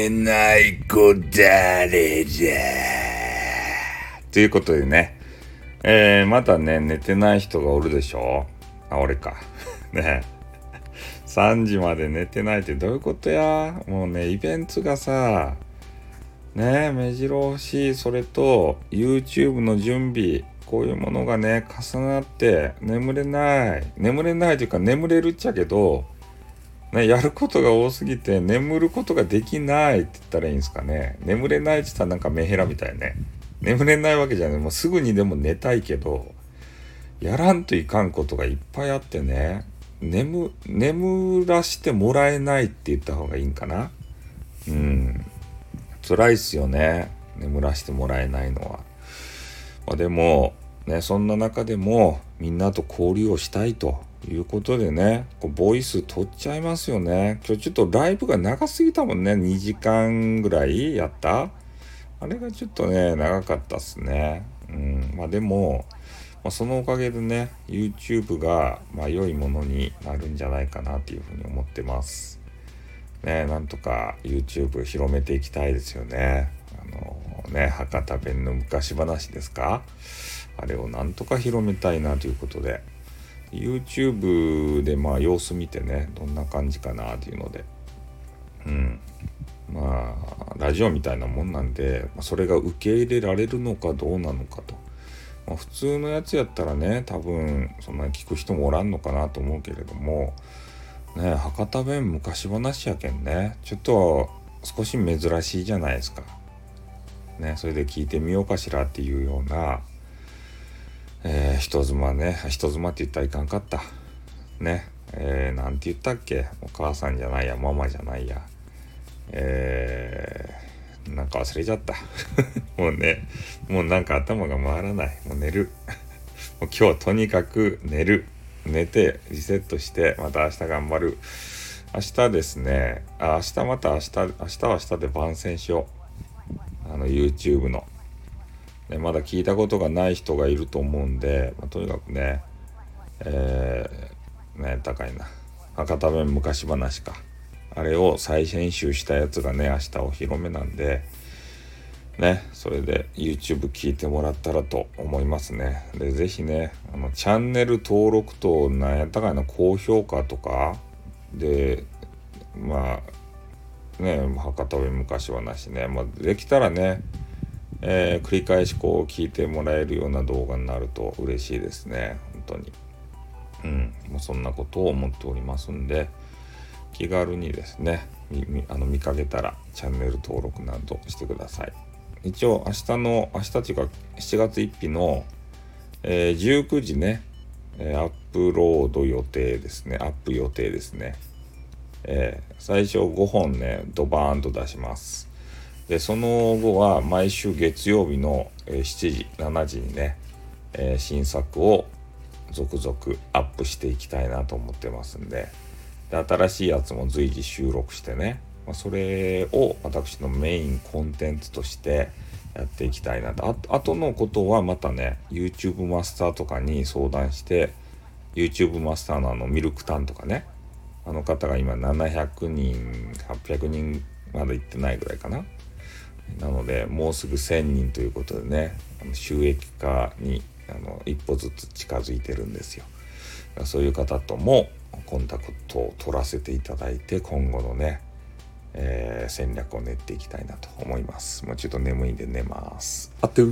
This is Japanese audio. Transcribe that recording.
てない子誰だということでね、えー、まだね、寝てない人がおるでしょ。あ、俺か。ね。3時まで寝てないってどういうことや？もうね、イベントがさ、ね目白押し、それと YouTube の準備、こういうものがね、重なって眠れない。眠れないというか眠れるっちゃけど、ね、やることが多すぎて眠ることができないって言ったらいいんですかね。眠れないって言ったらなんかメヘラみたいね。眠れないわけじゃない。もうすぐにでも寝たいけど、やらんといかんことがいっぱいあってね。眠、眠らしてもらえないって言った方がいいんかな。うん。辛いっすよね。眠らしてもらえないのは。まあ、でも、ね、そんな中でもみんなと交流をしたいということでね、こうボイス取っちゃいますよね。今日ちょっとライブが長すぎたもんね。2時間ぐらいやったあれがちょっとね、長かったっすね。うん。まあでも、まあ、そのおかげでね、YouTube が、まあ、良いものになるんじゃないかなというふうに思ってます。ね、なんとか YouTube 広めていきたいですよね。あのね、博多弁の昔話ですかあれをなんとか広めたいなということで。YouTube でまあ様子見てねどんな感じかなっていうので。うん。まあラジオみたいなもんなんでそれが受け入れられるのかどうなのかと、まあ、普通のやつやったらね多分そんなに聞く人もおらんのかなと思うけれどもね博多弁昔話やけんね。ちょっと少し珍しいじゃないですか。ね、それで聞いてみようかしらっていうようなえー、人妻ね。人妻って言ったらいかんかった。ね。えー、なんて言ったっけ。お母さんじゃないやママじゃないや。えー、なんか忘れちゃった。もうね。もうなんか頭が回らない。もう寝る。もう今日はとにかく寝る。寝てリセットしてまた明日頑張る。明日ですね。あ明日また明日明日は明日で番宣しよう。あの YouTube の。ね、まだ聞いたことがない人がいると思うんで、まあ、とにかくね、えー、ね、高いな。博多弁昔話か。あれを再編集したやつがね、明日お披露目なんで、ね、それで YouTube 聞いてもらったらと思いますね。で、是非ね、あの、チャンネル登録と、なんやったかいな、高評価とか、で、まあ、ね、博多弁昔話ね、まあ、できたらね、えー、繰り返しこう聞いてもらえるような動画になると嬉しいですね。本当に。うん。もうそんなことを思っておりますんで気軽にですねあの見かけたらチャンネル登録などしてください。一応明日の明日というか7月1日の、えー、19時ね、え、アップロード予定ですね。アップ予定ですね、えー、最初5本ねドバーンと出します。でその後は毎週月曜日の7時7時にね、えー、新作を続々アップしていきたいなと思ってますんでで新しいやつも随時収録してね、まあ、それを私のメインコンテンツとしてやっていきたいなと。あとのことはまたね YouTube マスターとかに相談して YouTube マスターのあのミルクタンとかねあの方が今700人800人まだ行ってないぐらいかな。なのでもうすぐ1,000人ということでね収益化にあの一歩ずつ近づいてるんですよ。そういう方ともコンタクトを取らせていただいて今後のね、えー、戦略を練っていきたいなと思います。もうちょっと眠いんで寝ます。あっと